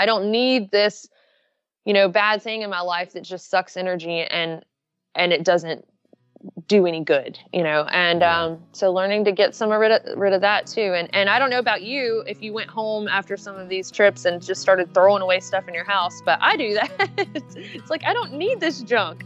I don't need this, you know, bad thing in my life that just sucks energy and and it doesn't do any good, you know. And um, so learning to get some rid of, rid of that too. And and I don't know about you if you went home after some of these trips and just started throwing away stuff in your house, but I do that. it's like I don't need this junk.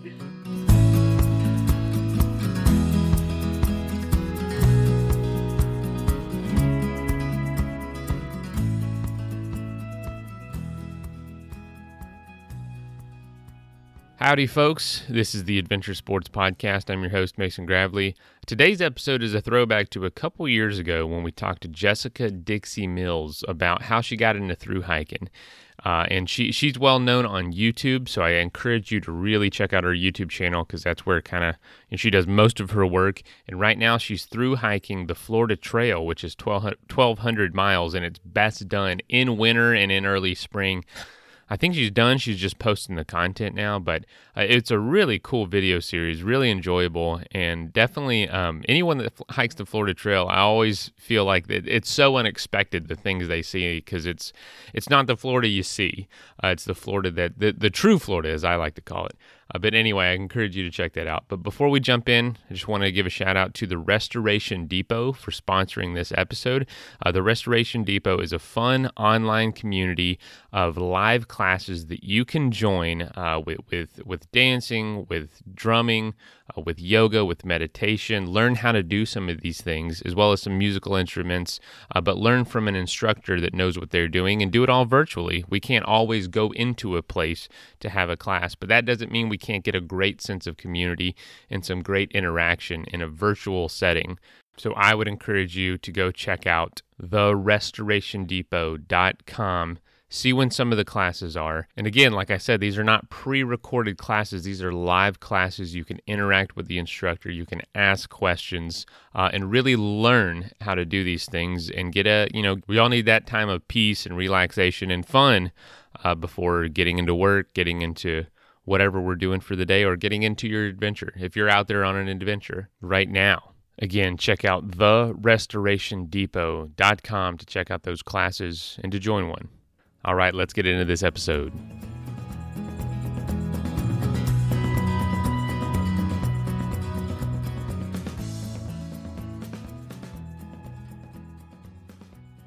Howdy, folks. This is the Adventure Sports Podcast. I'm your host, Mason Gravely. Today's episode is a throwback to a couple years ago when we talked to Jessica Dixie Mills about how she got into through hiking. Uh, and she, she's well known on YouTube, so I encourage you to really check out her YouTube channel because that's where kind of and she does most of her work. And right now, she's through hiking the Florida Trail, which is 1200 1,200 miles, and it's best done in winter and in early spring. I think she's done. She's just posting the content now, but uh, it's a really cool video series, really enjoyable, and definitely um, anyone that f- hikes the Florida Trail, I always feel like that it's so unexpected the things they see because it's it's not the Florida you see, uh, it's the Florida that the the true Florida, as I like to call it. Uh, but anyway, I encourage you to check that out. But before we jump in, I just want to give a shout out to the Restoration Depot for sponsoring this episode. Uh, the Restoration Depot is a fun online community of live classes that you can join uh, with, with with dancing, with drumming, uh, with yoga, with meditation. Learn how to do some of these things as well as some musical instruments, uh, but learn from an instructor that knows what they're doing and do it all virtually. We can't always go into a place to have a class, but that doesn't mean we can't get a great sense of community and some great interaction in a virtual setting. So I would encourage you to go check out therestorationdepot.com. See when some of the classes are. And again, like I said, these are not pre recorded classes. These are live classes. You can interact with the instructor, you can ask questions, uh, and really learn how to do these things and get a, you know, we all need that time of peace and relaxation and fun uh, before getting into work, getting into whatever we're doing for the day, or getting into your adventure. If you're out there on an adventure right now. Again, check out therestorationdepot.com to check out those classes and to join one. All right, let's get into this episode.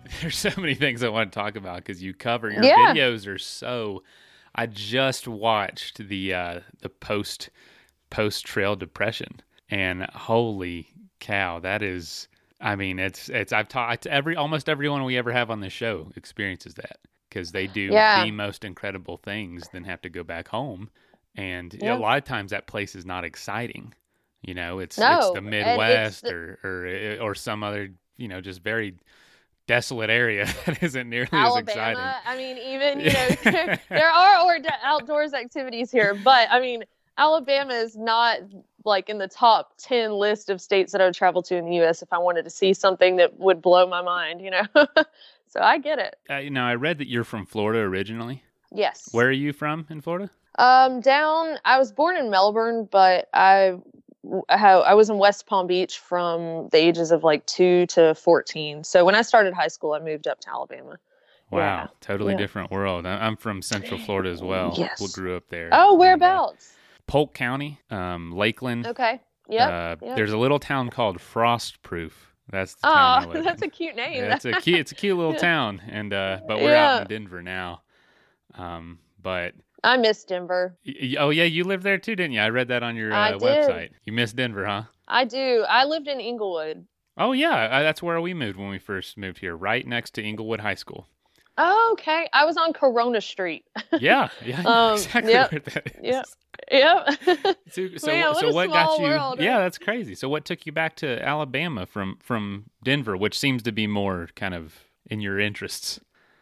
There's so many things I want to talk about because you cover your Yeah. videos are so. I just watched the uh, the post post trail depression, and holy cow, that is. I mean, it's it's. I've talked every almost everyone we ever have on the show experiences that because they do Yeah. the most incredible things, then have to go back home, and Yeah. a lot of times that place is not exciting. You know, it's it's the and it's Midwest the- or or eh, or some other you know just very desolate area that isn't nearly as exciting. I mean, even you know, there, there are or outdoors activities here, but I mean, Alabama is not like in the top ten list of states that I would travel to in the U.S. if I wanted to see something that would blow my mind. You know, so I get it. Uh, you know, I read that you're from Florida originally. Yes. Where are you from in Florida? Um, down. I was born in Melbourne, but I. I was in West Palm Beach from the ages of like two to fourteen. So when I started high school, I moved up to Alabama. Wow, Yeah, totally yeah. different world. I'm from Central Florida as well. Yes. We grew up there. Oh, uh, whereabouts? Polk County, um, Lakeland. Okay. Yeah. Uh, yep. There's a little town called Frostproof. That's the Oh, that's in. a cute name. Yeah, it's a cute, it's a cute little town, and uh, but we're out in Denver now. Um, but I miss Denver. y- oh yeah, you lived there too, didn't you? I read that on your uh, website. You miss Denver, huh? I do. I lived in Englewood. Oh yeah, I, that's where we moved when we first moved here, right next to Englewood High School. Oh, okay. I was on Corona Street. Yeah, yeah, Um, exactly yep, where that is. yep. Yep. So, so, Man, what so what got you? world, yeah, that's crazy. So, what took you back to Alabama from from Denver, which seems to be more kind of in your interests?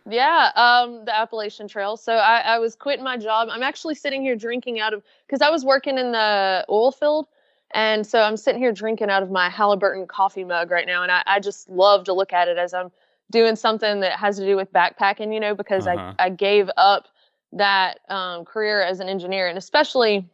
yeah. Um, the Appalachian Trail. So I, I was quitting my job. I'm actually sitting here drinking out of because I was working in the oil field. And so I'm sitting here drinking out of my Halliburton coffee mug right now. And I, I just love to look at it as I'm doing something that has to do with backpacking, you know, because Uh-huh. I, I gave up that um, career as an engineer. And especially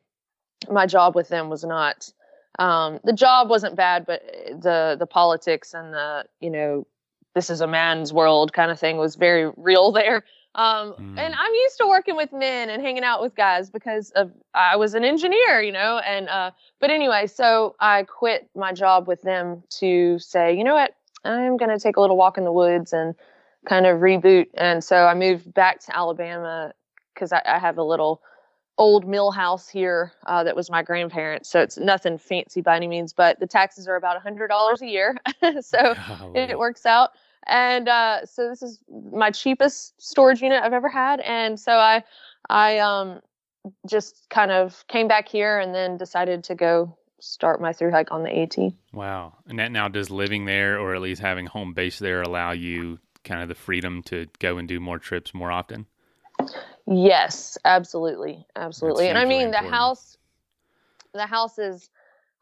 my job with them was not, um, the job wasn't bad, but eh, the, the politics and the, you know, this is a man's world kind of thing was very real there. Um, mm. and I'm used to working with men and hanging out with guys because of I was an engineer, you know. And uh, but anyway, so I quit my job with them to say, you know what, I'm gonna take a little walk in the woods and kind of reboot. And so I moved back to Alabama because I, I, have a little old mill house here uh, that was my grandparents. So it's nothing fancy by any means, but the taxes are about a hundred dollars a year, so it works out. And uh, so this is my cheapest storage unit I've ever had, and so I, I um, just kind of came back here and then decided to go start my through hike on the AT. Wow! And that now does living there, or at least having home base there, allow you kind of the freedom to go and do more trips more often? Yes, absolutely, absolutely. And I mean, important. the house, the house is,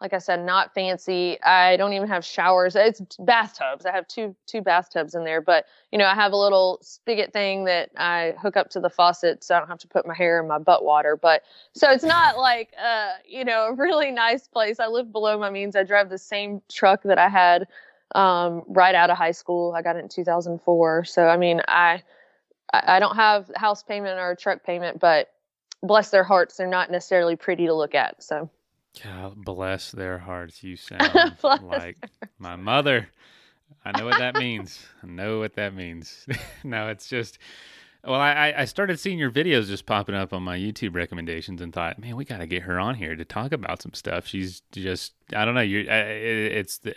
like I said, not fancy. I don't even have showers. It's bathtubs. I have two two bathtubs in there, but you know, I have a little spigot thing that I hook up to the faucet, so I don't have to put my hair in my butt water. But so it's not like, uh, you know, a really nice place. I live below my means. I drive the same truck that I had um, right out of high school. I got it in 2004. So I mean, I I don't have house payment or truck payment, but bless their hearts, they're not necessarily pretty to look at. So. God bless their hearts. You sound like my mother. I know what that means. I know what that means. no, it's just well, I, I started seeing your videos just popping up on my YouTube recommendations and thought, man, we got to get her on here to talk about some stuff. She's just, I don't know, you, it's the,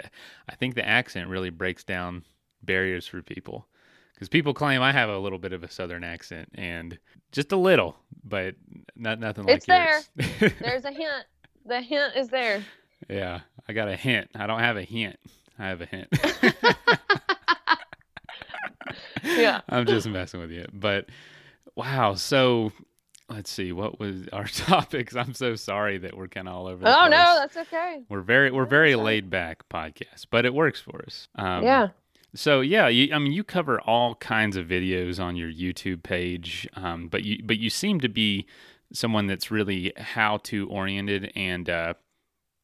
I think the accent really breaks down barriers for people because people claim I have a little bit of a southern accent and just a little, but not nothing like it's there. There's a hint. The hint is there. Yeah, I got a hint. I don't have a hint. I have a hint yeah. I'm just messing with you. But wow, so let's see what was our topics. I'm so sorry that we're kind of all over. oh place. no, that's okay. We're very we're very laid back podcast, but it works for us. Um, yeah. So yeah, you, I mean, you cover all kinds of videos on your YouTube page, um, but you but you seem to be someone that's really how to oriented and uh,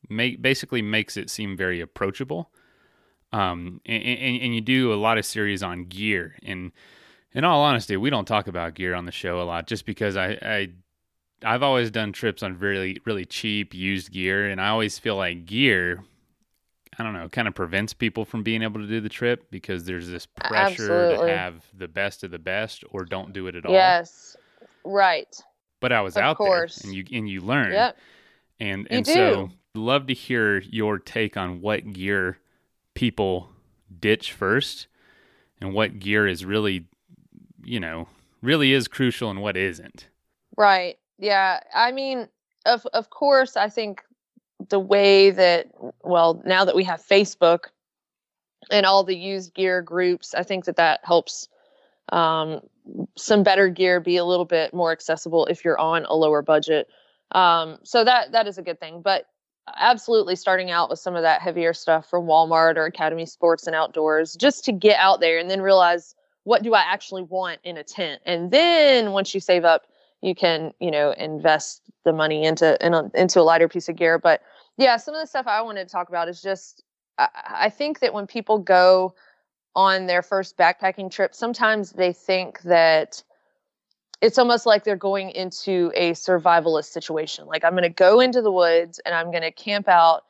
make basically makes it seem very approachable um, and, and, and you do a lot of series on gear. And in all honesty, we don't talk about gear on the show a lot, just because I, I I've always done trips on really really cheap used gear, and I always feel like gear. I don't know, kind of prevents people from being able to do the trip because there's this pressure Absolutely. to have the best of the best or don't do it at all. Yes, right. But I was of out course. there, and you and you learn. Yep. And and so love to hear your take on what gear people ditch first and what gear is really, you know, really is crucial and what isn't. Right. Yeah. I mean, of of course, I think the way that well, now that we have Facebook and all the used gear groups, I think that that helps um, some better gear be a little bit more accessible if you're on a lower budget. Um, so that that is a good thing. But absolutely starting out with some of that heavier stuff from Walmart or Academy Sports and Outdoors just to get out there and then realize what do I actually want in a tent. And then once you save up, you can, you know, invest the money into in a, into a lighter piece of gear. But yeah, some of the stuff I wanted to talk about is just I, I think that when people go on their first backpacking trip, sometimes they think that it's almost like they're going into a survivalist situation. Like I'm going to go into the woods and I'm going to camp out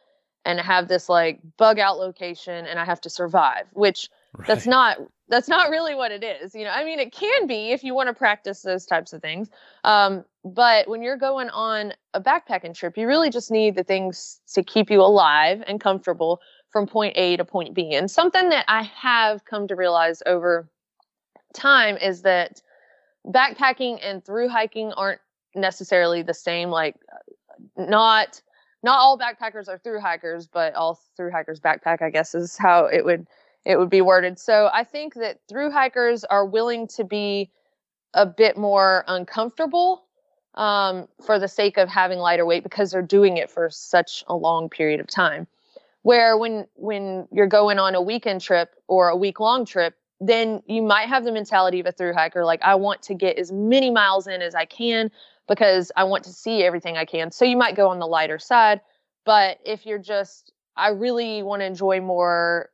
and have this like bug out location and I have to survive, which right. that's not that's not really what it is. You know, I mean it can be if you want to practice those types of things. Um, but when you're going on a backpacking trip, you really just need the things to keep you alive and comfortable from point A to point B. And something that I have come to realize over time is that backpacking and through hiking aren't necessarily the same. Like, not not all backpackers are through hikers, but all through hikers backpack. I guess is how it would it would be worded. So I think that through hikers are willing to be a bit more uncomfortable um, for the sake of having lighter weight because they're doing it for such a long period of time. Where when when you're going on a weekend trip or a week long trip, then you might have the mentality of a through hiker like I want to get as many miles in as I can because I want to see everything I can. So you might go on the lighter side, but if you're just I really want to enjoy more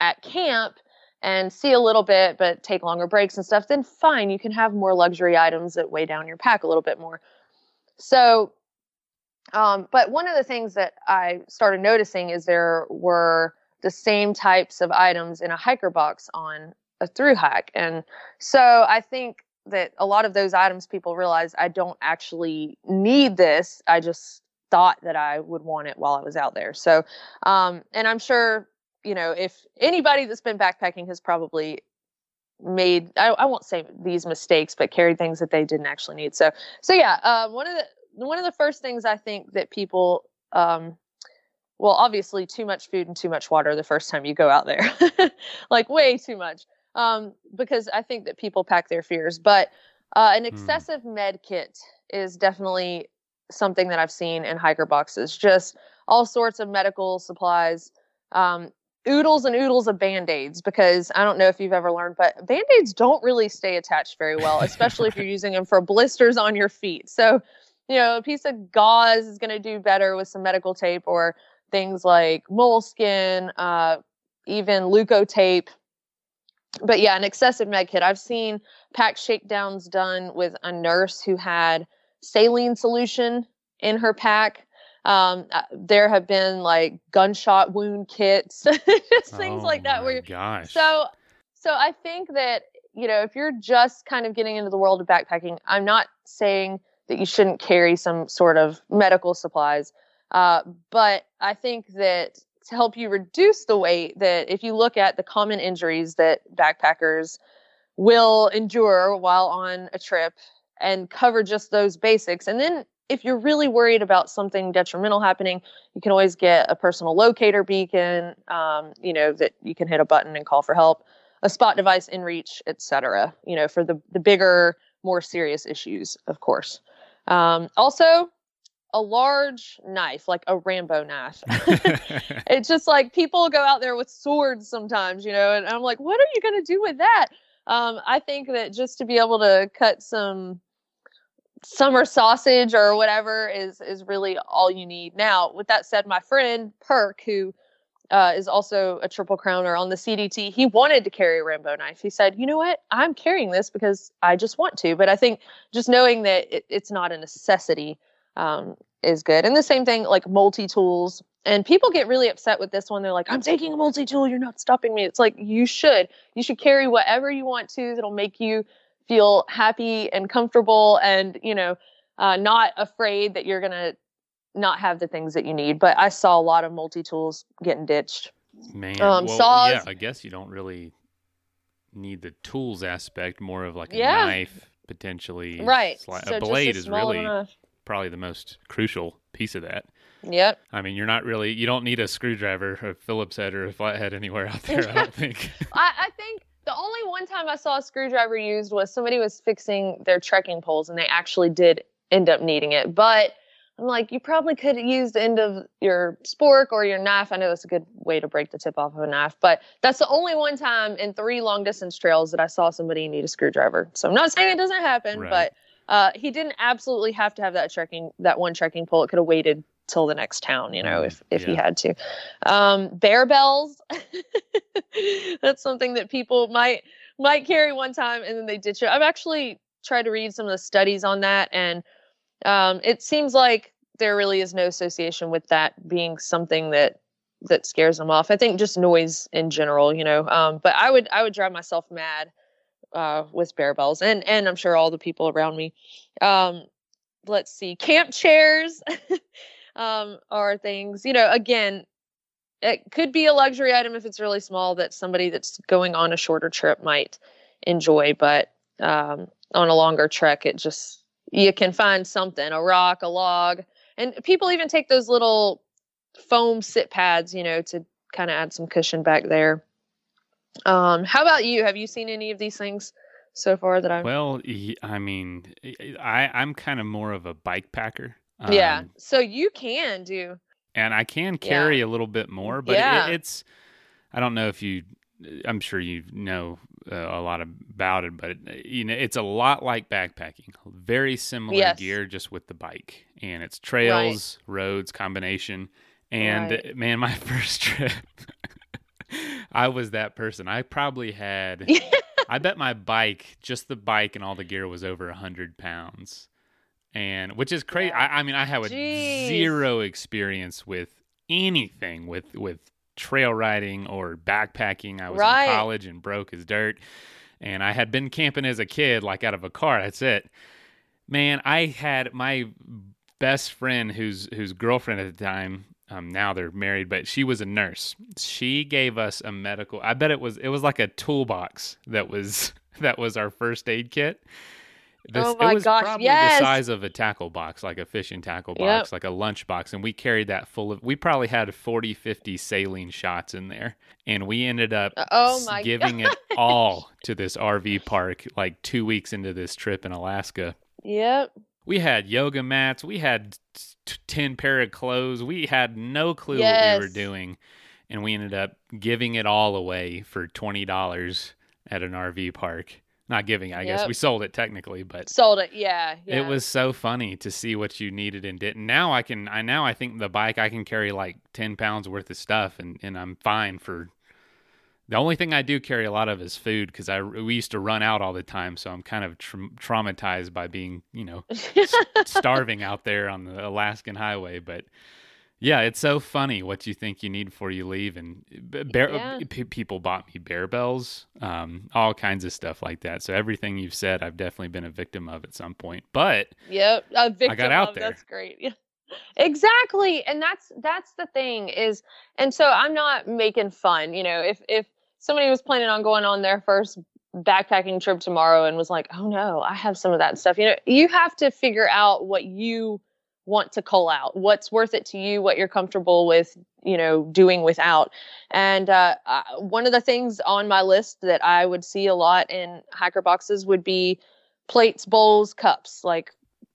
at camp and see a little bit, but take longer breaks and stuff, then fine, you can have more luxury items that weigh down your pack a little bit more. So, um, but one of the things that I started noticing is there were the same types of items in a hiker box on a through hike. And so I think that a lot of those items people realize I don't actually need this. I just thought that I would want it while I was out there. So, um, and I'm sure, you know, if anybody that's been backpacking has probably made, I, I won't say these mistakes, but carried things that they didn't actually need. So, so yeah, uh, one of the, one of the first things I think that people, um, well, obviously too much food and too much water the first time you go out there, like way too much. Um, because I think that people pack their fears, but uh, an hmm. excessive mm. med kit is definitely something that I've seen in hiker boxes. Just all sorts of medical supplies, um, oodles and oodles of band aids. Because I don't know if you've ever learned, but band aids don't really stay attached very well, especially if you're using them for blisters on your feet. So, you know, a piece of gauze is going to do better with some medical tape or things like moleskin, uh, even leukotape. But yeah, an excessive med kit. I've seen pack shakedowns done with a nurse who had saline solution in her pack. Um, uh, there have been like gunshot wound kits, just things oh like that. Where gosh. So, so I think that you know if you're just kind of getting into the world of backpacking, I'm not saying that you shouldn't carry some sort of medical supplies, uh, but I think that to help you reduce the weight, that if you look at the common injuries that backpackers will endure while on a trip and cover just those basics. And then if you're really worried about something detrimental happening, you can always get a personal locator beacon, um, you know, that you can hit a button and call for help, a spot device in reach, etc. You know, for the, the bigger, more serious issues, of course. Um, also, a large knife, like a Rambo knife. it's just like people go out there with swords sometimes, you know, and I'm like, what are you going to do with that? Um, I think that just to be able to cut some summer sausage or whatever is is really all you need. Now, with that said, my friend Perk, who uh, is also a triple crowner on the CDT, he wanted to carry a Rambo knife. He said, "You know what? I'm carrying this because I just want to." But I think just knowing that it, it's not a necessity um, is good. And the same thing, like multi tools. And people get really upset with this one. They're like, "I'm taking a multi tool. You're not stopping me." It's like you should. You should carry whatever you want to that'll make you feel happy and comfortable and you know uh, not afraid that you're gonna not have the things that you need but i saw a lot of multi-tools getting ditched man um, well, saws, yeah i guess you don't really need the tools aspect more of like a yeah. knife potentially right sli- so a blade a is really enough. probably the most crucial piece of that Yep. I mean, you're not really, you don't need a screwdriver, a Phillips head, or a flathead anywhere out there, I don't think. I, I, think the only one time I saw a screwdriver used was somebody was fixing their trekking poles and they actually did end up needing it. But I'm like, you probably could use the end of your spork or your knife. I know that's a good way to break the tip off of a knife, but that's the only one time in three long distance trails that I saw somebody need a screwdriver. So I'm not saying it doesn't happen, right. but uh, he didn't absolutely have to have that trekking that one trekking pole. It could have waited till the next town, you know, mm, if if yeah. he had to. Um, bear bells. That's something that people might might carry one time and then they ditch it. I've actually tried to read some of the studies on that, and um, it seems like there really is no association with that being something that that scares them off. I think just noise in general, you know. Um, but I would I would drive myself mad uh, with bear bells, and and I'm sure all the people around me. Um, let's see, camp chairs. um, are things, you know, again, it could be a luxury item if it's really small that somebody that's going on a shorter trip might enjoy, but um, on a longer trek, it just, you can find something a rock, a log. And people even take those little foam sit pads, you know, to kind of add some cushion back there. Um, how about you? Have you seen any of these things so far that I'm? Well, I mean, I I'm kind of more of a bike packer. Um, yeah. So you can do. And I can carry yeah. a little bit more, but yeah. it, it's, I don't know if you, I'm sure you know uh, a lot about it, but you know, it's a lot like backpacking. Very similar yes. gear, just with the bike, and it's trails, right. roads combination. And right. man, my first trip, I was that person. I probably had. I bet my bike, just the bike and all the gear, was over a hundred pounds, and which is crazy. Yeah. I, I mean, I have a Jeez. zero experience with anything with with trail riding or backpacking. I was Right. in college and broke as dirt, and I had been camping as a kid, like out of a car. That's it. Man, I had my best friend, whose whose girlfriend at the time. Um, now they're married, but she was a nurse. She gave us a medical. I bet it was it was like a toolbox that was that was our first aid kit. This, Oh my it was gosh, probably yes. the size of a tackle box, like a fishing tackle Yep. box, like a lunch box. And we carried that full of, we probably had 40, 50 saline shots in there. And we ended up uh, Oh my giving it all to this RV park like two weeks into this trip in Alaska. Yep. We had yoga mats. We had t- 10 pair of clothes. We had no clue what we were doing. And we ended up giving it all away for $20 at an RV park. Not giving, I guess. We sold it technically, but Sold it. Yeah. yeah. it was so funny to see what you needed and didn't. Now I can, I now I think the bike I can carry like 10 pounds worth of stuff and, and I'm fine for. The only thing I do carry a lot of is food because I we used to run out all the time, so I'm kind of tra- traumatized by being, you know, starving out there on the Alaskan highway. But yeah, it's so funny what you think you need before you leave. And bear, Yeah. p- people bought me bear bells, um, all kinds of stuff like that. So everything you've said, I've definitely been a victim of at some point. But Yep, a victim out of, there. That's great. Yeah. Exactly. And that's that's the thing is and so I'm not making fun, you know, if if somebody was planning on going on their first backpacking trip tomorrow and was like, "Oh no, I have some of that stuff." You know, you have to figure out what you want to cull out, what's worth it to you, what you're comfortable with, you know, doing without. And uh, uh, one of the things on my list that I would see a lot in hiker boxes would be plates, bowls, cups, like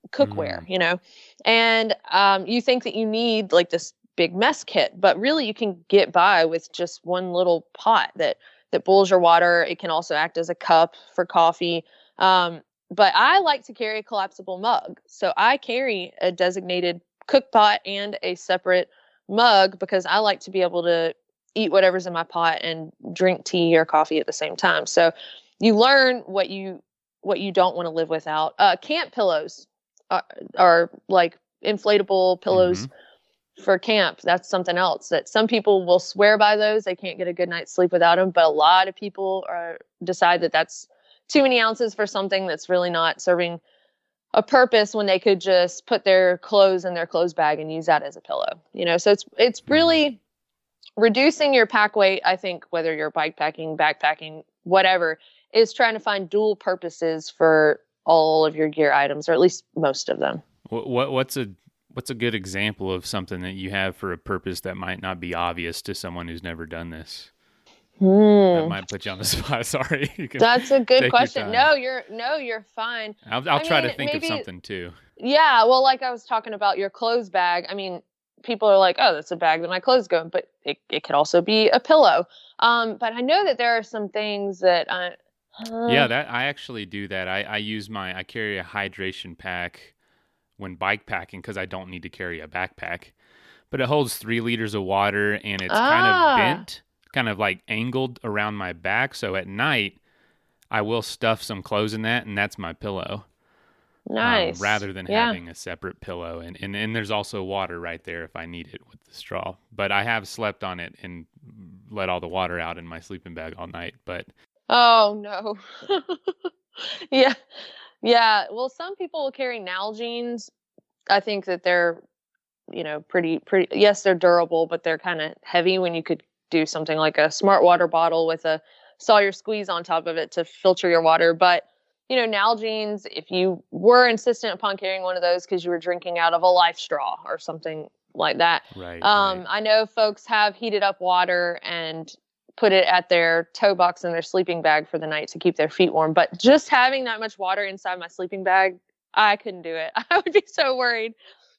cookware, you know. And um, you think that you need like this big mess kit, but really you can get by with just one little pot that that boils your water. It can also act as a cup for coffee. Um, but I like to carry a collapsible mug, so I carry a designated cook pot and a separate mug because I like to be able to eat whatever's in my pot and drink tea or coffee at the same time. So you learn what you what you don't want to live without. Uh, camp pillows are, are like inflatable pillows for camp. That's something else that some people will swear by those. They can't get a good night's sleep without them, but a lot of people are decide that that's too many ounces for something that's really not serving a purpose when they could just put their clothes in their clothes bag and use that as a pillow. You know, so it's it's mm-hmm. really reducing your pack weight. I think whether you're bike packing, backpacking, whatever, is trying to find dual purposes for all of your gear items, or at least most of them. what, what what's a what's a good example of something that you have for a purpose that might not be obvious to someone who's never done this? That Hmm. might put you on the spot. Sorry. That's a good question. No, you're no, you're fine. I'll, I'll try to mean, think of something too. Yeah, well, like I was talking about your clothes bag. I mean, people are like, "Oh, that's a bag that my clothes go in," but it, it could also be a pillow. Um, but I know that there are some things that I. uh, Yeah, that I actually do that. I, I use my I carry a hydration pack when bike packing because I don't need to carry a backpack. But it holds three liters of water and it's kind Ah. of bent, kind of like angled around my back. So at night, I will stuff some clothes in that, and that's my pillow. um, nice. rather than yeah. having a separate pillow. And, and and there's also water right there if I need it with the straw. But I have slept on it and let all the water out in my sleeping bag all night. But Oh no. yeah. Yeah. Well, some people will carry Nalgene's. I think that they're, you know, pretty pretty yes, they're durable, but they're kind of heavy when you could do something like a smart water bottle with a Sawyer squeeze on top of it to filter your water. But you know, Nalgene's, if you were insistent upon carrying one of those because you were drinking out of a life straw or something like that, right. um, right. I know folks have heated up water and put it at their toe box in their sleeping bag for the night to keep their feet warm. But just having that much water inside my sleeping bag, I couldn't do it. I would be so worried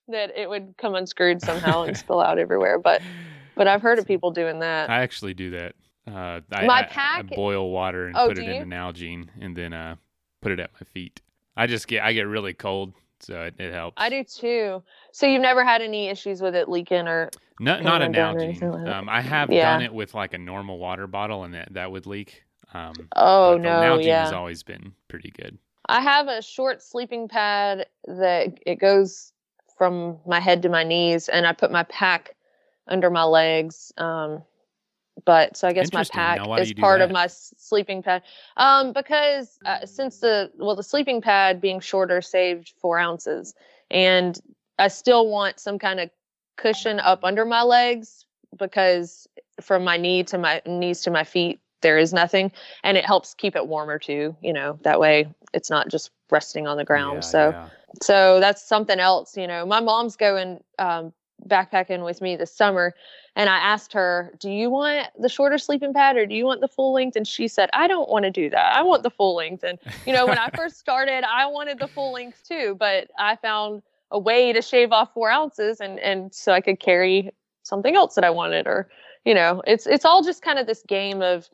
that it would come unscrewed somehow and spill out everywhere. But but I've heard of people doing that. I actually do that. Uh, I, My I- I pack- boil water and Oh, put it in an Nalgene and then uh, put it at my feet. I just get I get really cold so it, it helps. I do too. So you've never had any issues with it leaking or no, not coming an Nalgene. anything like that? Um, I have Yeah. done it with like a normal water bottle, and that that would leak. Um, Oh no, Nalgene yeah. has always been pretty good. I have a short sleeping pad that it goes from my head to my knees, and I put my pack under my legs. Um, but so I guess my pack Now, is part of my sleeping pad. Um, because uh, since the well, the sleeping pad being shorter saved four ounces, and I still want some kind of cushion up under my legs because from my knee to my knees to my feet there is nothing and it helps keep it warmer too you know that way it's not just resting on the ground Yeah, so yeah. so that's something else you know my mom's going um, backpacking with me this summer and i asked her do you want the shorter sleeping pad or do you want the full length? And she said i don't want to do that. I want the full length. And you know when i first started i wanted the full length too but i found a way to shave off four ounces and and so i could carry something else that i wanted or you know it's it's all just kind of this game of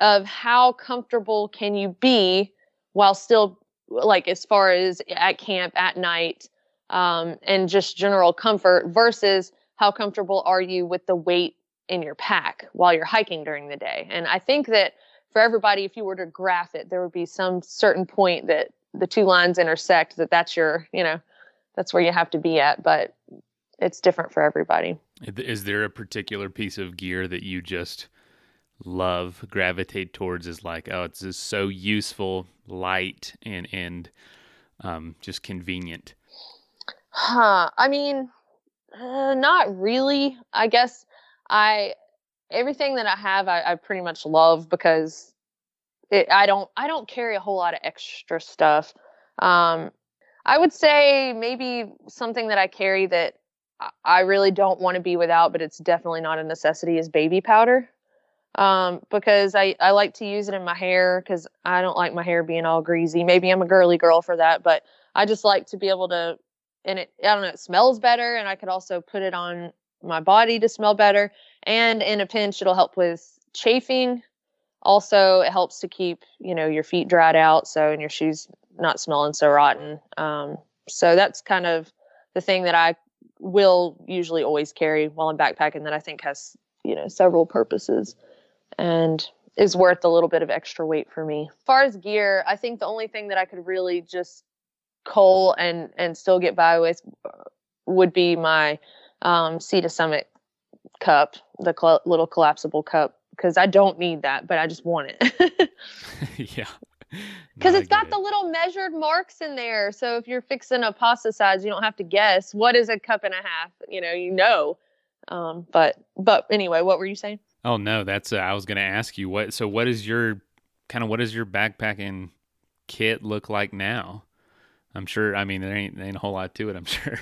of how comfortable can you be while still like as far as at camp at night um, and just general comfort versus how comfortable are you with the weight in your pack while you're hiking during the day and i think that for everybody if you were to graph it there would be some certain point that the two lines intersect that that's your you know that's where you have to be at but it's different for everybody Is there a particular piece of gear that you just love, gravitate towards? Is like, oh, it's just so useful, light, and and um, just convenient. Huh. I mean, uh, not really. I guess I everything that I have, I, I pretty much love because it, I don't I don't carry a whole lot of extra stuff. Um, I would say maybe something that I carry that I- really don't want to be without, but it's definitely not a necessity is baby powder. Um, because I, I like to use it in my hair because I don't like my hair being all greasy. Maybe I'm a girly girl for that, but I just like to be able to and it I don't know, it smells better and I could also put it on my body to smell better. And in a pinch it'll help with chafing. Also it helps to keep, you know, your feet dried out so and your shoes not smelling so rotten. Um so that's kind of the thing that I will usually always carry while I'm backpacking that I think has, you know, several purposes and is worth a little bit of extra weight for me. As far as gear, I think the only thing that I could really just coal and and still get by with would be my um, sea to summit cup, the cl- little collapsible cup, because I don't need that, but I just want it. yeah. Because No, it's got get the little measured marks in there. So if you're fixing a pasta size, you don't have to guess what is a cup and a half. You know, you know. Um, but but anyway, what were you saying? Oh no, that's uh, I was going to ask you what. So what is your kind of what is your backpacking kit look like now? I'm sure. I mean, there ain't, there ain't a whole lot to it. I'm sure.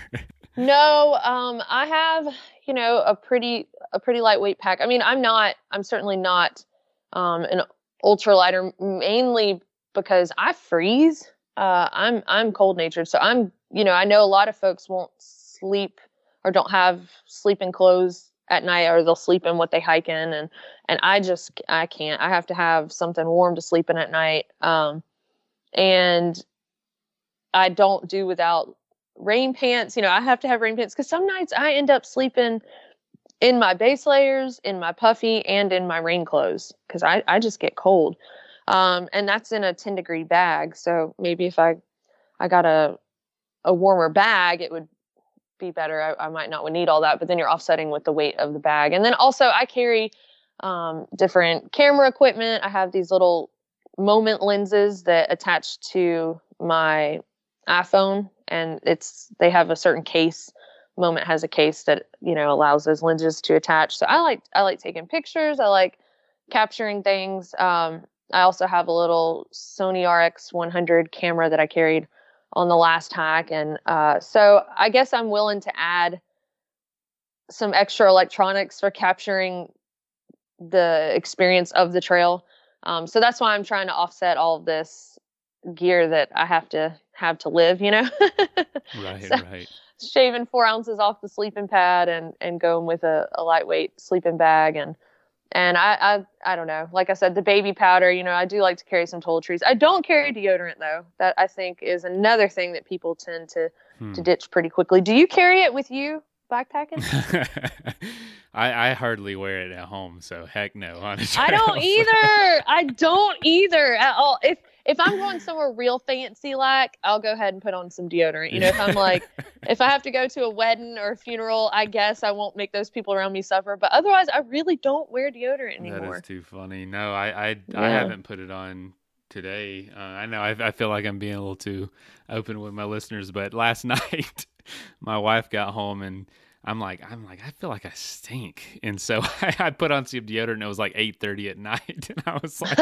No, um, I have, you know, a pretty a pretty lightweight pack. I mean, I'm not. I'm certainly not um, an ultralighter, mainly because I freeze. Uh, I'm I'm cold natured, so I'm. You know, I know a lot of folks won't sleep or don't have sleeping clothes at night, or they'll sleep in what they hike in, and and I just I can't. I have to have something warm to sleep in at night. Um, and I don't do without rain pants. You know, I have to have rain pants because some nights I end up sleeping in my base layers, in my puffy, and in my rain clothes because I, I just get cold. Um, and that's in a 10 degree bag. So maybe if I I got a a warmer bag, it would be better. I, I might not need all that, but then you're offsetting with the weight of the bag. And then also I carry um, different camera equipment. I have these little moment lenses that attach to my iPhone and it's they have a certain case moment has a case that you know allows those lenses to attach. So i like i like taking pictures i like capturing things. Um, i also have a little sony rx 100 camera that i carried on the last hike and uh, so i guess i'm willing to add some extra electronics for capturing the experience of the trail. Um, so that's why i'm trying to offset all of this gear that i have to have to live you know right, So- right. shaving four ounces off the sleeping pad and and going with a, a lightweight sleeping bag and And I, I, I don't know. Like I said, the baby powder. You know, I do like to carry some toiletries. I don't carry deodorant though. That I think is another thing that people tend to Hmm. to ditch pretty quickly. Do you carry it with you backpacking? I, I hardly wear it at home, so heck no. On a I don't either. I don't either at all. If if I'm going somewhere real fancy like, I'll go ahead and put on some deodorant. You know, if I'm like if I have to go to a wedding or a funeral, I guess I won't make those people around me suffer. But otherwise, I really don't wear deodorant anymore. is too funny. No, I I, I haven't put it on today. Uh, I know I, I feel like I'm being a little too open with my listeners, but last night my wife got home and I'm like I'm like I feel like I stink, and so I, I put on some deodorant. and It was like 8:30 at night, and I was like,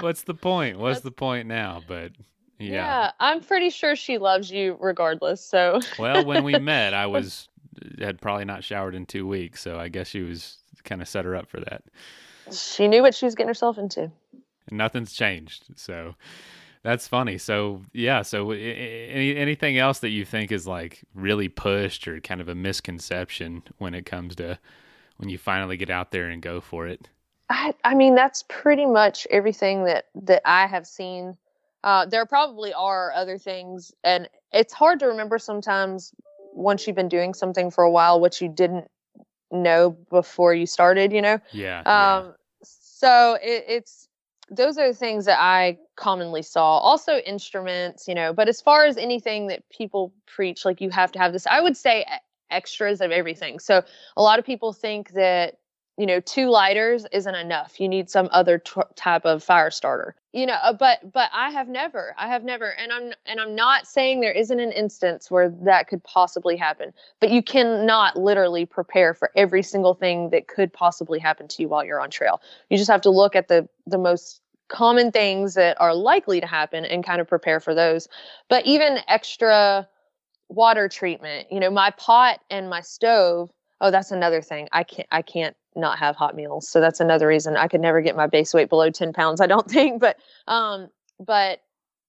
"What's the point? What's That's- the point now?" But yeah. yeah. I'm pretty sure she loves you regardless. So Well, when we met, I was had probably not showered in two weeks, so I guess she was kind of set her up for that. she knew what she was getting herself into. And nothing's changed so that's funny so yeah so any anything else that you think is like really pushed or kind of a misconception when it comes to when you finally get out there and go for it I, I mean, that's pretty much everything that that I have seen. Uh, there probably are other things, and it's hard to remember sometimes once you've been doing something for a while what you didn't know before you started. You know, yeah, yeah. um, so it, it's those are the things that I commonly saw. Also, instruments, you know. But as far as anything that people preach, like you have to have this, I would say extras of everything. So a lot of people think that you know two lighters isn't enough. You need some other t- type of fire starter. You know, uh, but but I have never, I have never, and I'm and I'm not saying there isn't an instance where that could possibly happen but you cannot literally prepare for every single thing that could possibly happen to you while you're on trail. You just have to look at the the most common things that are likely to happen and kind of prepare for those. But even extra water treatment, you know, my pot and my stove, oh that's another thing. I can't I can't not have hot meals. So that's another reason I could never get my base weight below 10 pounds, I don't think. But um but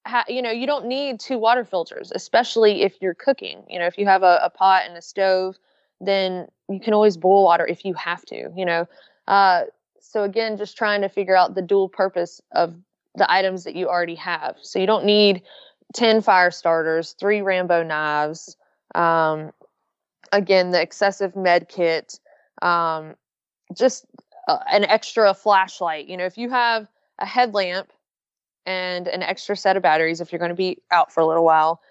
ha- you know you don't need two water filters especially if you're cooking you know if you have a, a pot and a stove then you can always boil water if you have to you know uh, so again just trying to figure out the dual purpose of the items that you already have so you don't need 10 fire starters three rambo knives um, again the excessive med kit um, just uh, an extra flashlight you know if you have a headlamp and an extra set of batteries if you're going to be out for a little while.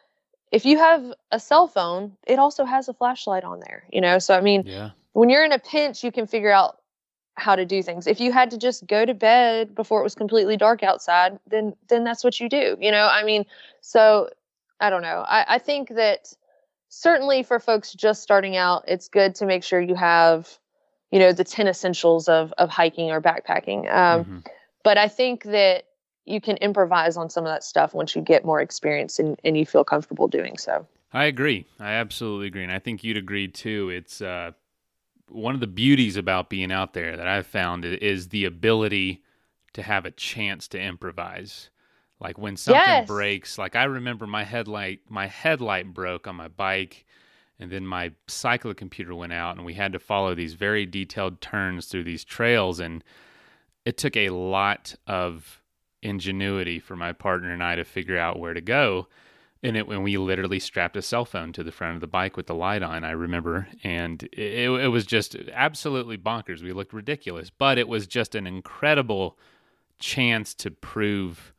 If you have a cell phone, it also has a flashlight on there, you know? So, I mean, yeah when you're in a pinch, you can figure out how to do things. If you had to just go to bed before it was completely dark outside, then then that's what you do, you know? I mean, so I don't know. I, I think that certainly for folks just starting out, it's good to make sure you have, you know, the 10 essentials of of hiking or backpacking. Um, Mhm. but I think that you can improvise on some of that stuff once you get more experience and, and you feel comfortable doing so. I agree. I absolutely agree, and I think you'd agree too. It's uh, one of the beauties about being out there that I've found is the ability to have a chance to improvise. Like when something Yes. breaks, like I remember my headlight, my headlight broke on my bike, and then my cyclocomputer went out, and we had to follow these very detailed turns through these trails, and it took a lot of ingenuity for my partner and I to figure out where to go. And it when we literally strapped a cell phone to the front of the bike with the light on i remember. And it, it was just absolutely bonkers. We looked ridiculous but it was just an incredible chance to prove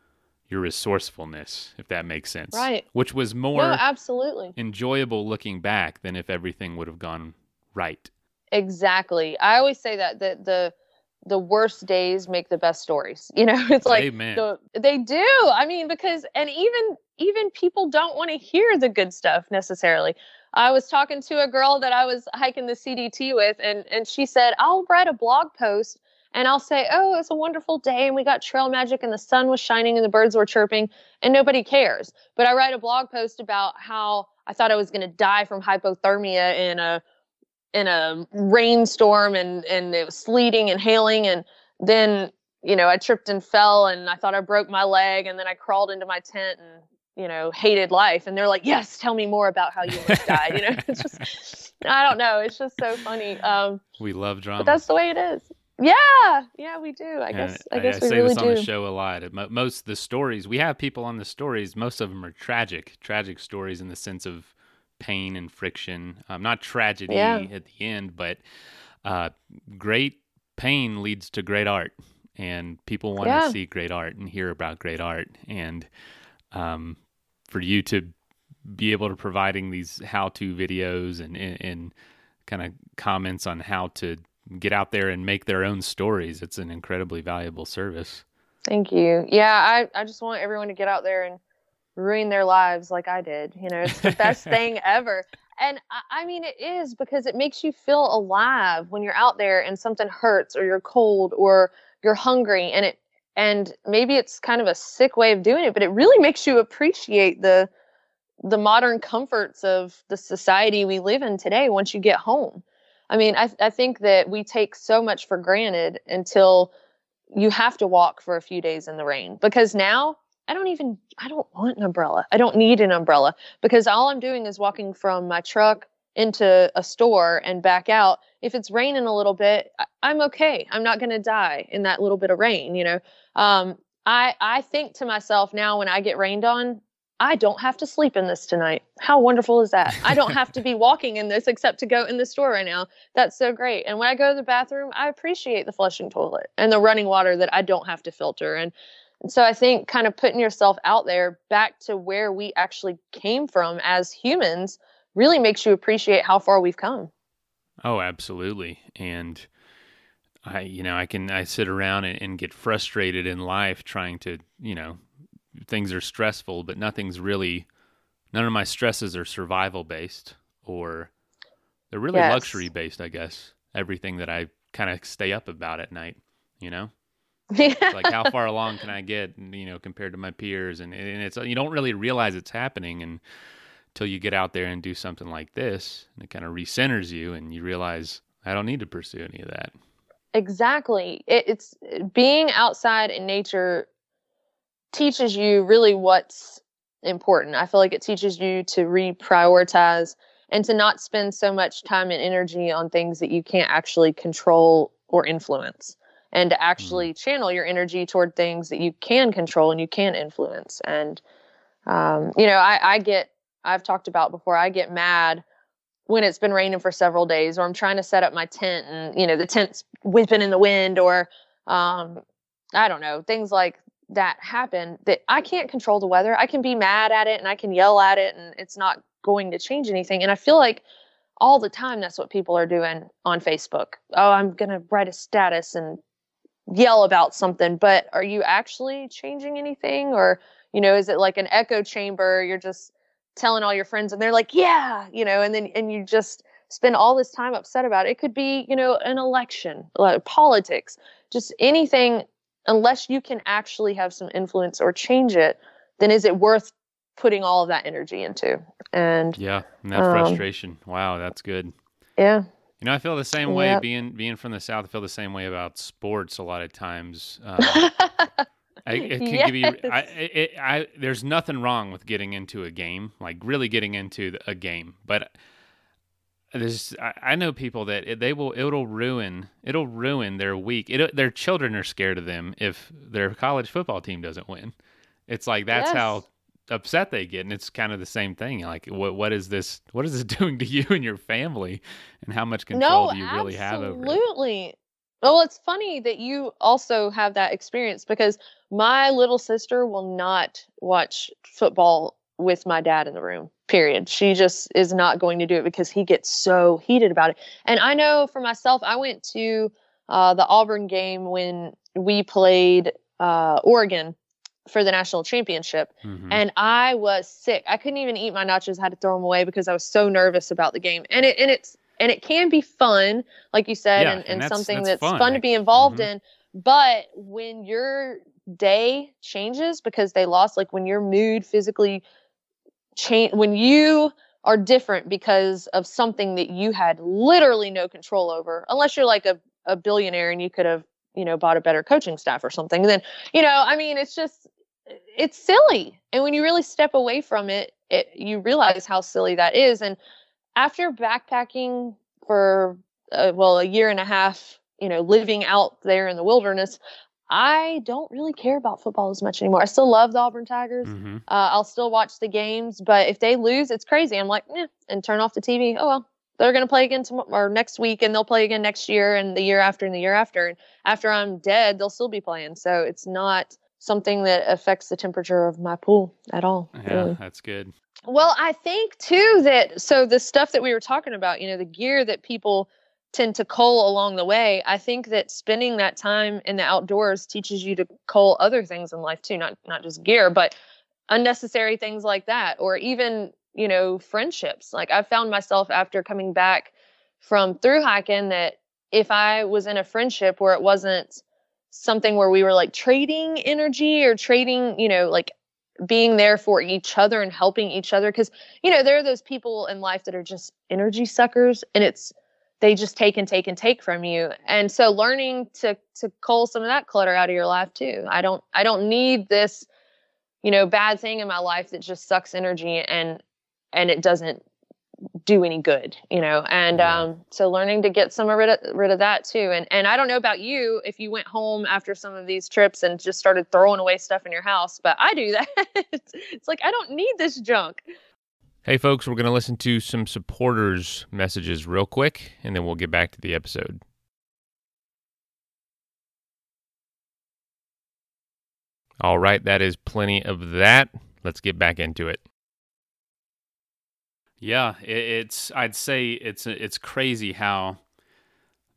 your resourcefulness if that makes sense Right. which was more no, absolutely. enjoyable looking back than if everything would have gone right Exactly. I always say that that the the worst days make the best stories. You know, it's like the, they do. I mean, because and even even people don't want to hear the good stuff necessarily. I was talking to a girl that I was hiking the CDT with, and and she said, "I'll write a blog post and I'll say, oh, it's a wonderful day, and we got trail magic, and the sun was shining, and the birds were chirping, and nobody cares." But I write a blog post about how I thought I was going to die from hypothermia in a in a rainstorm and and it was sleeting and hailing and then you know I tripped and fell and I thought I broke my leg and then I crawled into my tent and you know hated life. And they're like yes tell me more about how you almost died you know? It's just I don't know it's just so funny. Um we love drama. but that's the way it is Yeah, yeah, we do. I guess. I, I guess I, we say really this do. on the show a lot. Most of the stories we have people on the stories. Most of them are tragic, tragic stories in the sense of pain and friction. Um, not tragedy Yeah. at the end, but uh, great pain leads to great art, and people want Yeah. to see great art and hear about great art. And um, for you to be able to providing these how-to videos and and, and kind of comments on how to get out there and make their own stories, it's an incredibly valuable service. Thank you. Yeah, I, I just want everyone to get out there and ruin their lives like I did. You know, it's the best thing ever. And I, I mean, it is because it makes you feel alive when you're out there and something hurts or you're cold or you're hungry. And it, and maybe it's kind of a sick way of doing it, but it really makes you appreciate the, the modern comforts of the society we live in today once you get home. I mean, I, I think that we take so much for granted until you have to walk for a few days in the rain because now I don't even I don't want an umbrella. I don't need an umbrella because all I'm doing is walking from my truck into a store and back out. If it's raining a little bit, I'm okay. I'm not going to die in that little bit of rain, you know. Um I I think to myself now when I get rained on, I don't have to sleep in this tonight. How wonderful is that? I don't have to be walking in this except to go in the store right now. That's so great. And when I go to the bathroom, I appreciate the flushing toilet and the running water that I don't have to filter. And so I think kind of putting yourself out there back to where we actually came from as humans really makes you appreciate how far we've come. Oh, absolutely. And I, you know, I can, I sit around and, and get frustrated in life trying to, you know, things are stressful, but nothing's really, none of my stresses are survival based or they're really Yes. luxury based, I guess. Everything that I kind of stay up about at night, you know? Yeah. Like how far along can I get, you know, compared to my peers? And, and it's, you don't really realize it's happening and, until you get out there and do something like this and it kind of recenters you and you realize I don't need to pursue any of that. Exactly. It, it's being outside in nature teaches you really what's important. I feel like it teaches you to reprioritize and to not spend so much time and energy on things that you can't actually control or influence and to actually channel your energy toward things that you can control and you can influence. And, um, you know, I, I get, I've talked about before, I get mad when it's been raining for several days or I'm trying to set up my tent and, you know, the tent's whipping in the wind or, um, I don't know, things like that happen that I can't control the weather. I can be mad at it and I can yell at it and it's not going to change anything. And I feel like all the time that's what people are doing on Facebook. Oh, I'm going to write a status and yell about something, but are you actually changing anything or, you know, is it like an echo chamber? You're just telling all your friends and they're like, "Yeah," you know, and then and you just spend all this time upset about it. It could be, you know, an election, like politics, just anything unless you can actually have some influence or change it, then is it worth putting all of that energy into? And Yeah, and that Um, frustration. Wow, that's good. yeah, You know, I feel the same way Yep. being being from the south. I feel the same way about sports a lot of times. Um, I, it can give you. I, it, I there's nothing wrong with getting into a game, like really getting into the- a game. But there's, I, I know people that it, they will. It'll ruin. It'll ruin their week. It, their children are scared of them if their college football team doesn't win. It's like that's how upset they get, and it's kind of the same thing. Like, what what is this? What is this doing to you and your family? And how much control no, do you really have over it? Absolutely. Well, it's funny that you also have that experience because my little sister will not watch football with my dad in the room. Period. She just is not going to do it because he gets so heated about it. And I know for myself, I went to uh, the Auburn game when we played uh, Oregon for the national championship Mhm. and I was sick. I couldn't even eat my nachos. I had to throw them away because I was so nervous about the game. And it and it's and it can be fun, like you said, Yeah, and, and and that's- something that's that's, fun. fun. to be involved Mhm. in. But when your day changes because they lost, like when your mood physically change, when you are different because of something that you had literally no control over, unless you're like a, a billionaire and you could have, you know, bought a better coaching staff or something, then, you know, I mean, it's just, it's silly. And when you really step away from it, it you realize how silly that is. And after backpacking for uh, well a year and a half you know, living out there in the wilderness, I don't really care about football as much anymore. I still love the Auburn Tigers. Mm-hmm. Uh, I'll still watch the games, but if they lose, it's crazy. I'm like, eh, and turn off the TV. Oh well, they're going to play again tomorrow or next week, and they'll play again next year, and the year after, and the year after. And after I'm dead, they'll still be playing. So it's not something that affects the temperature of my pool at all. Yeah, really. that's good. Well, I think too that so the stuff that we were talking about, you know, the gear that people tend to cull along the way, I think that spending that time in the outdoors teaches you to cull other things in life too, not not just gear, but unnecessary things like that or even, you know, friendships. Like I found myself after coming back from through hiking that if I was in a friendship where it wasn't something where we were like trading energy or trading, you know, like being there for each other and helping each other because you know there are those people in life that are just energy suckers and it's they just take and take and take from you. And so learning to to cull some of that clutter out of your life too. I don't i don't need this you know bad thing in my life that just sucks energy and and it doesn't do any good you know? And um so learning to get some rid of, rid of that too. And and i don't know about you if you went home after some of these trips and just started throwing away stuff in your house but i do that. It's like i don't need this junk Hey, folks, we're going to listen to some supporters' messages real quick, and then we'll get back to the episode. All right, that is plenty of that. Let's get back into it. Yeah, it's. I'd say it's it's crazy how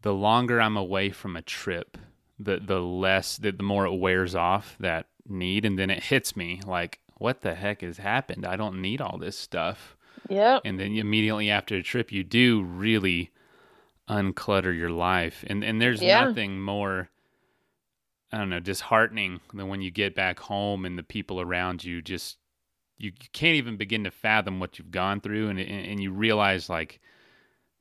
the longer I'm away from a trip, the the less the, the more it wears off that need, and then it hits me like, what the heck has happened? I don't need all this stuff. Yeah. And then immediately after a trip, you do really unclutter your life, and and there's Yeah. nothing more. I don't know, disheartening than when you get back home and the people around you just you, you can't even begin to fathom what you've gone through and, and and you realize like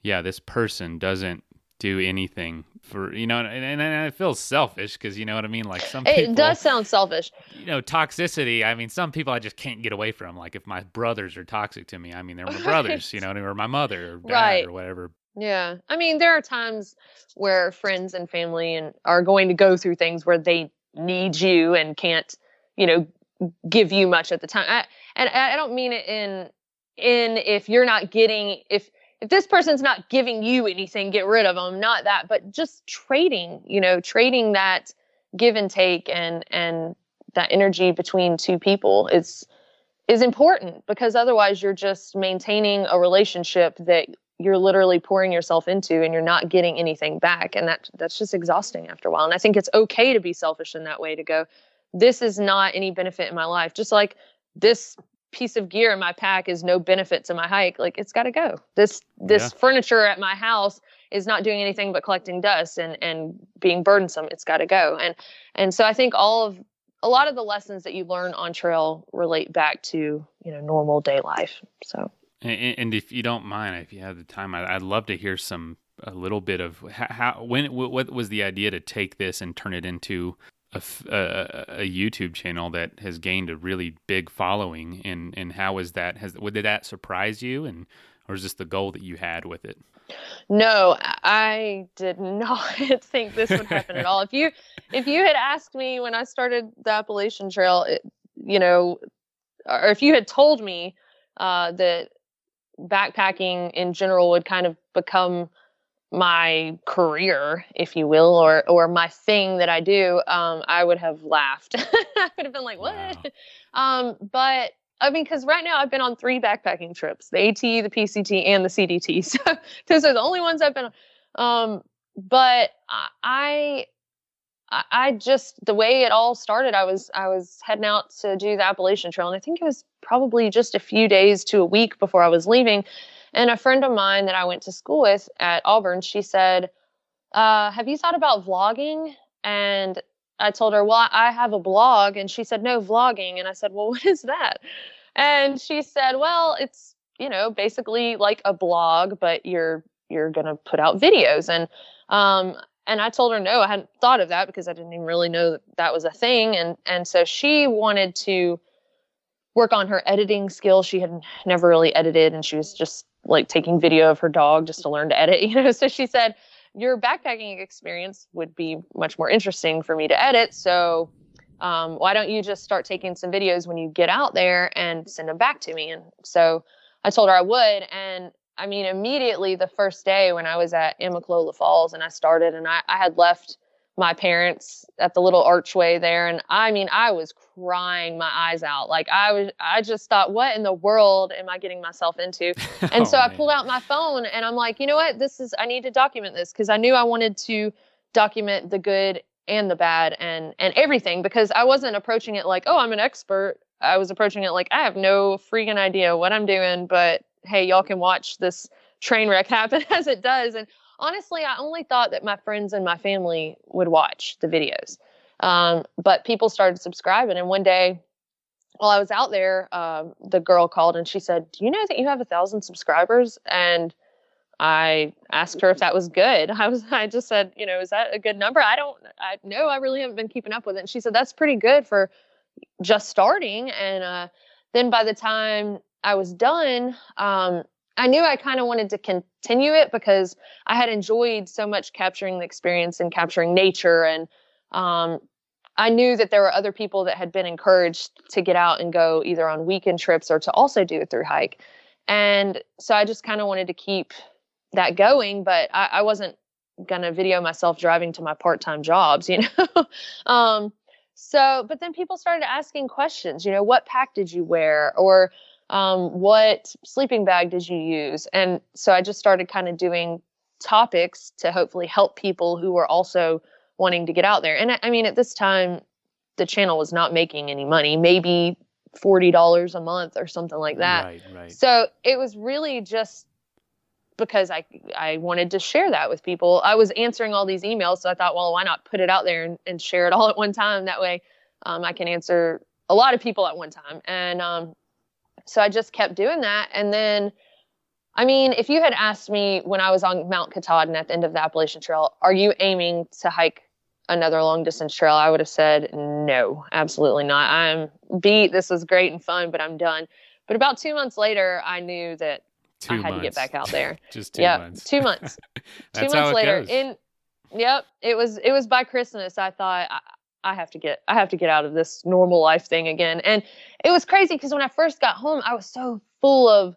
yeah this person doesn't do anything for you know and, and, and it feels selfish because you know what i mean like some people it does sound selfish you know toxicity i mean some people i just can't get away from like if my brothers are toxic to me i mean they're my brothers you know or my mother or dad Right. or whatever Yeah. I mean, there are times where friends and family and are going to go through things where they need you and can't, you know, give you much at the time. I, and I don't mean it in in if you're not getting if if this person's not giving you anything, get rid of them. Not that, but just trading, you know, trading that give and take and and that energy between two people is is important because otherwise you're just maintaining a relationship that you're literally pouring yourself into and you're not getting anything back and that that's just exhausting after a while and i think it's okay to be selfish in that way to go this is not any benefit in my life just like this piece of gear in my pack is no benefit to my hike. Like it's got to go. This this Yeah. furniture at my house is not doing anything but collecting dust and and being burdensome. It's got to go. And and so i think all of a lot of the lessons that you learn on trail relate back to you know normal day life. So. And, and if you don't mind, if you have the time, I- I'd love to hear some a little bit of how, how when what was the idea to take this and turn it into a, a- YouTube channel that has gained a really big following, and and how was that? Has would did that surprise you, and or is this the goal that you had with it? No, I did not think this would happen at all. If you if you had asked me when I started the Appalachian Trail, it, you know, or if you had told me uh, that backpacking in general would kind of become my career, if you will, or or my thing that I do, um, I would have laughed. I would have been like, "What?" Um, but I mean, because right now I've been on three backpacking trips: the AT, the PCT, and the CDT. So those are the only ones I've been on. Um, but I, I, I just the way it all started, I was I was heading out to do the Appalachian Trail, and I think it was probably just a few days to a week before I was leaving. And a friend of mine that I went to school with at Auburn, she said, uh, "Have you thought about vlogging?" And I told her, "Well, I have a blog," and she said, "No, vlogging." And I said, "Well, what is that?" And she said, "Well, it's you know basically like a blog, but you're you're gonna put out videos." And um, and I told her, "No, I hadn't thought of that because I didn't even really know that that was a thing." And and so she wanted to work on her editing skills. She had never really edited, and she was just like taking video of her dog just to learn to edit, you know. So she said, your backpacking experience would be much more interesting for me to edit. So um, why don't you just start taking some videos when you get out there and send them back to me? And so I told her I would. And I mean, immediately the first day when I was at Amicalola Falls and I started and I, I had left my parents at the little archway there and i mean i was crying my eyes out. Like i was i just thought what in the world am i getting myself into? And oh, so i pulled out my phone and i'm like you know what? This is i need to document this because i knew i wanted to document the good and the bad and and everything because i wasn't approaching it like oh i'm an expert. I was approaching it like i have no freaking idea what i'm doing but hey y'all can watch this train wreck happen as it does. And honestly, I only thought that my friends and my family would watch the videos. Um, but people started subscribing. And one day, while I was out there, um, the girl called and she said, Do you know that you have a thousand subscribers? And I asked her if that was good. I was, I just said, you know, is that a good number? I don't, I know I really haven't been keeping up with it. And she said, that's pretty good for just starting. And, uh, then by the time I was done, um, I knew I kind of wanted to continue it because I had enjoyed so much capturing the experience and capturing nature. And um, I knew that there were other people that had been encouraged to get out and go either on weekend trips or to also do a through hike. And so I just kind of wanted to keep that going, but I, I wasn't going to video myself driving to my part time jobs, you know? um, so, but then people started asking questions, you know, what pack did you wear? Or, um, what sleeping bag did you use? And so I just started kind of doing topics to hopefully help people who were also wanting to get out there. And I, I mean, at this time, the channel was not making any money, maybe $40 a month or something like that. Right, right. So it was really just because I I wanted to share that with people. I was answering all these emails, so I thought, well, why not put it out there and, and share it all at one time? That way, um, I can answer a lot of people at one time. And um, so I just kept doing that. And then, I mean, if you had asked me when I was on Mount Katahdin at the end of the Appalachian Trail, are you aiming to hike another long distance trail? I would have said, no, absolutely not. I'm beat. This was great and fun, but I'm done. But about two months later, I knew that two I had months. to get back out there. Just two yep, months. Two months. two months later. Goes. In yep, it was it was by Christmas. I thought I have to get I have to get out of this normal life thing again. And it was crazy because when I first got home, I was so full of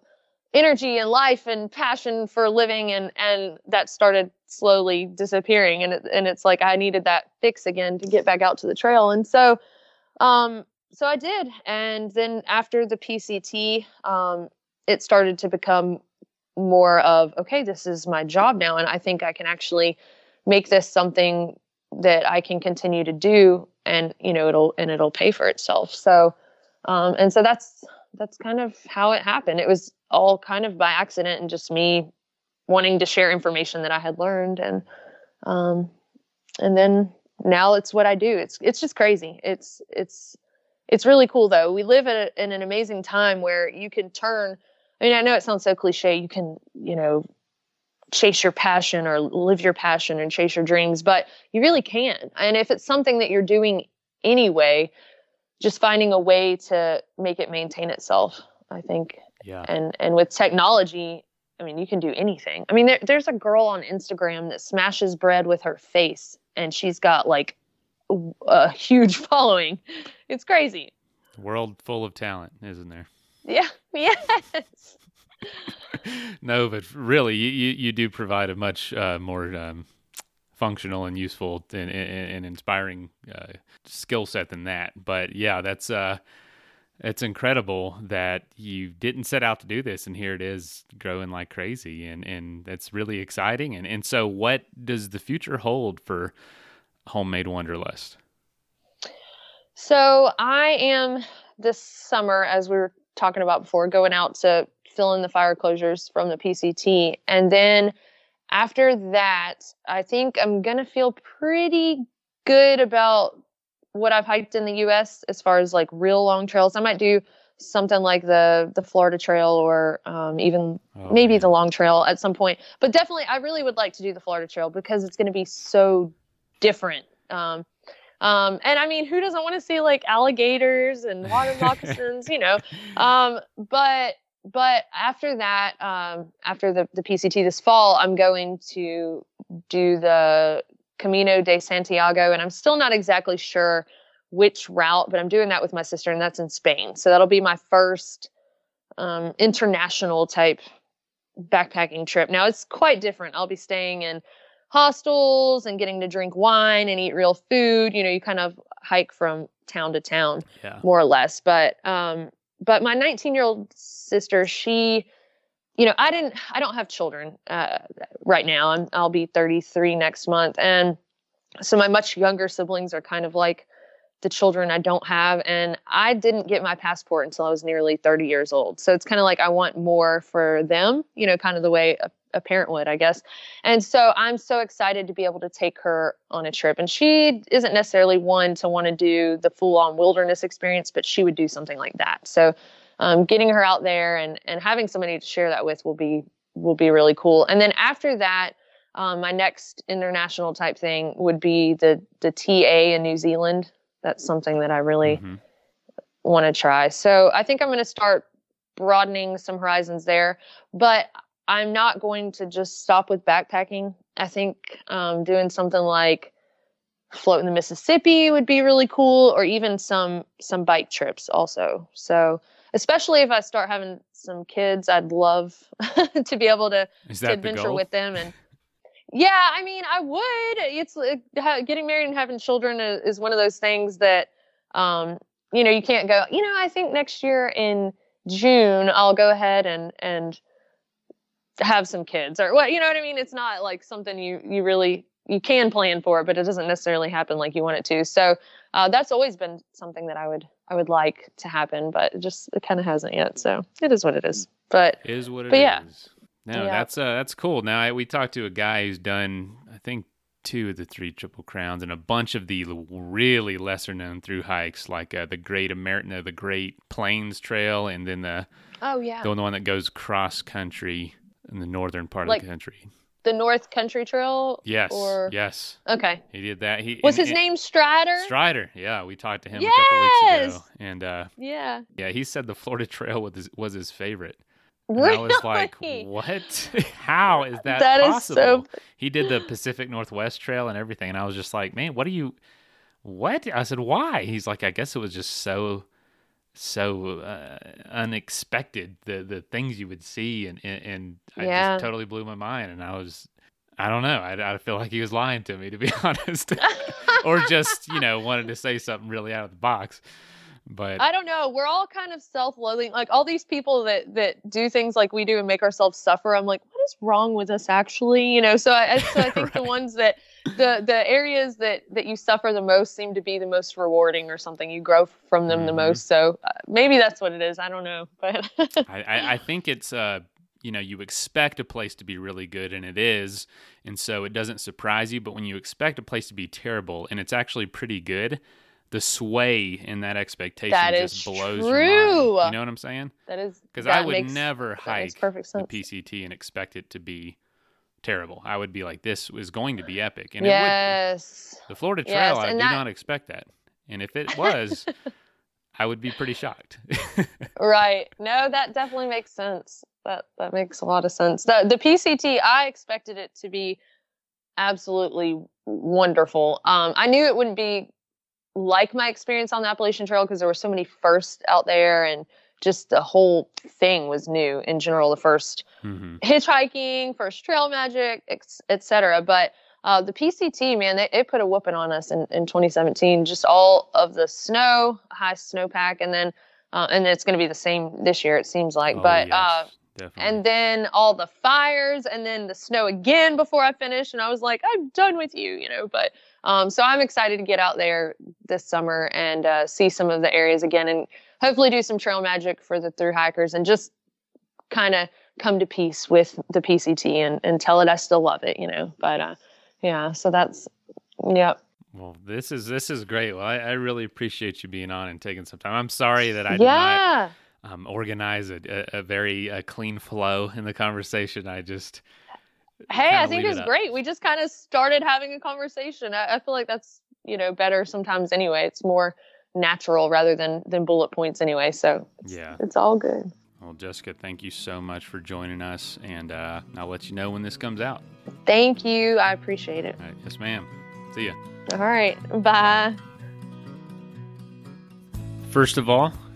energy and life and passion for living and and that started slowly disappearing and it, and it's like I needed that fix again to get back out to the trail. And so um so I did. And then after the PCT, um, it started to become more of okay, this is my job now and I think I can actually make this something that I can continue to do and you know it'll and it'll pay for itself. So um and so that's that's kind of how it happened. It was all kind of by accident and just me wanting to share information that I had learned and um and then now it's what I do. It's it's just crazy. It's it's it's really cool though. We live in, a, in an amazing time where you can turn I mean, I know it sounds so cliche. You can, you know, chase your passion or live your passion and chase your dreams, but you really can. And if it's something that you're doing anyway, just finding a way to make it maintain itself, I think. Yeah. And and with technology, I mean, you can do anything. I mean, there, there's a girl on Instagram that smashes bread with her face, and she's got like a huge following. It's crazy. World full of talent, isn't there? Yeah. Yes. no, but really, you, you, you do provide a much uh, more um, functional and useful and, and, and inspiring uh, skill set than that. But yeah, that's uh, it's incredible that you didn't set out to do this, and here it is growing like crazy, and and that's really exciting. And and so, what does the future hold for Homemade Wanderlust? So I am this summer, as we were talking about before, going out to fill in the fire closures from the PCT. And then after that, I think I'm going to feel pretty good about what I've hiked in the US as far as like real long trails. I might do something like the the Florida Trail or um, even oh, maybe man. the Long Trail at some point. But definitely, I really would like to do the Florida Trail because it's going to be so different. Um, um, and I mean, who doesn't want to see like alligators and water moccasins, you know? Um, but but after that, um, after the, the PCT this fall, I'm going to do the Camino de Santiago, and I'm still not exactly sure which route, but I'm doing that with my sister, and that's in Spain. So that'll be my first um, international type backpacking trip. Now it's quite different. I'll be staying in hostels and getting to drink wine and eat real food. You know, you kind of hike from town to town, Yeah. more or less. But um, but my 19 year old sister, she, you know, I didn't, I don't have children uh, right now. I'm, I'll be 33 next month, and so my much younger siblings are kind of like the children I don't have. And I didn't get my passport until I was nearly 30 years old. So it's kind of like I want more for them, you know, kind of the way a, a parent would, I guess. And so I'm so excited to be able to take her on a trip. And she isn't necessarily one to want to do the full on wilderness experience, but she would do something like that. So um, getting her out there and, and having somebody to share that with will be will be really cool. And then after that, um, my next international type thing would be the the TA in New Zealand. That's something that I really Mhm. want to try. So I think I'm going to start broadening some horizons there, but I'm not going to just stop with backpacking. I think um, doing something like floating the Mississippi would be really cool, or even some some bike trips also. So especially if I start having some kids, I'd love to be able to to adventure with them and yeah i mean i would it's uh, ha- getting married and having children is, is one of those things that um you know you can't go you know i think next year in june i'll go ahead and and have some kids or what you know what i mean it's not like something you you really you can plan for but it doesn't necessarily happen like you want it to so uh, that's always been something that i would i would like to happen but it just it kind of hasn't yet so it is what it is but is what it is. But yeah. No, Yeah. that's uh, that's cool. Now I, we talked to a guy who's done, I think, two of the three triple crowns and a bunch of the really lesser known through hikes, like uh, the Great American, no, the Great Plains Trail, and then the oh yeah the one that goes cross country in the northern part Like- of the country. the north country trail Yes, or yes, okay he did that. He Was and- his and- name Strider? Strider. Yeah, we talked to him a couple weeks ago, and uh, yeah. yeah, he said the Florida Trail was his, was his favorite. And I was like, what? How is that, That is possible? so- He did the Pacific Northwest Trail and everything. And I was just like, man, what are you, what? I said, why? He's like, I guess it was just so, so uh, unexpected, the, the things you would see. And, and, and I Yeah. just totally blew my mind. And I was, I don't know. I, I feel like he was lying to me, to be honest. or just, you know, wanted to say something really out of the box. But I don't know. We're all kind of self-loathing. Like all these people that that do things like we do and make ourselves suffer. I'm like, what is wrong with us actually? You know. So I so I think the ones that the the areas that that you suffer the most seem to be the most rewarding or something. You grow from them the Mhm. most. So uh, maybe that's what it is. I don't know, but I, I, I think it's uh you know you expect a place to be really good and it is and so it doesn't surprise you but when you expect a place to be terrible and it's actually pretty good the sway in that expectation That just blows true. your mind you know what i'm saying that is because i would makes- never hike perfect the sense. pct and expect it to be terrible i would be like this is going to be epic and it yes. would be. the florida trail Yes, i do that- not expect that and if it was i would be pretty shocked Right. No, that definitely makes sense. That that makes a lot of sense. The the PCT, I expected it to be absolutely wonderful. Um, I knew it wouldn't be like my experience on the Appalachian Trail because there were so many firsts out there, and just the whole thing was new in general. The first hmm hitchhiking, first trail magic, etc. But uh, the PCT, man, they, it put a whooping on us in, in 2017. Just all of the snow, high snowpack, and then uh, and it's going to be the same this year. It seems like, Oh, but yes, uh, and then all the fires, and then the snow again before I finished, and I was like, I'm done with you, you know. But um, so I'm excited to get out there this summer and uh, see some of the areas again, and hopefully do some trail magic for the through hikers, and just kind of come to peace with the PCT and, and tell it I still love it, you know. But uh, yeah, so that's yep. Well, this is this is great. Well, I, I really appreciate you being on and taking some time. I'm sorry that I did not yeah. um, organize a, a, a very uh, clean flow in the conversation. I just Hey, I think leave it it's great. We just kind of started having a conversation. I, I feel like that's you know better sometimes anyway. It's more natural rather than than bullet points anyway. So it's, Yeah. it's all good. well, Jessica, thank you so much for joining us, and uh, I'll let you know when this comes out. Thank you. I appreciate it. All right, yes, ma'am. See ya. All right. Bye. First of all,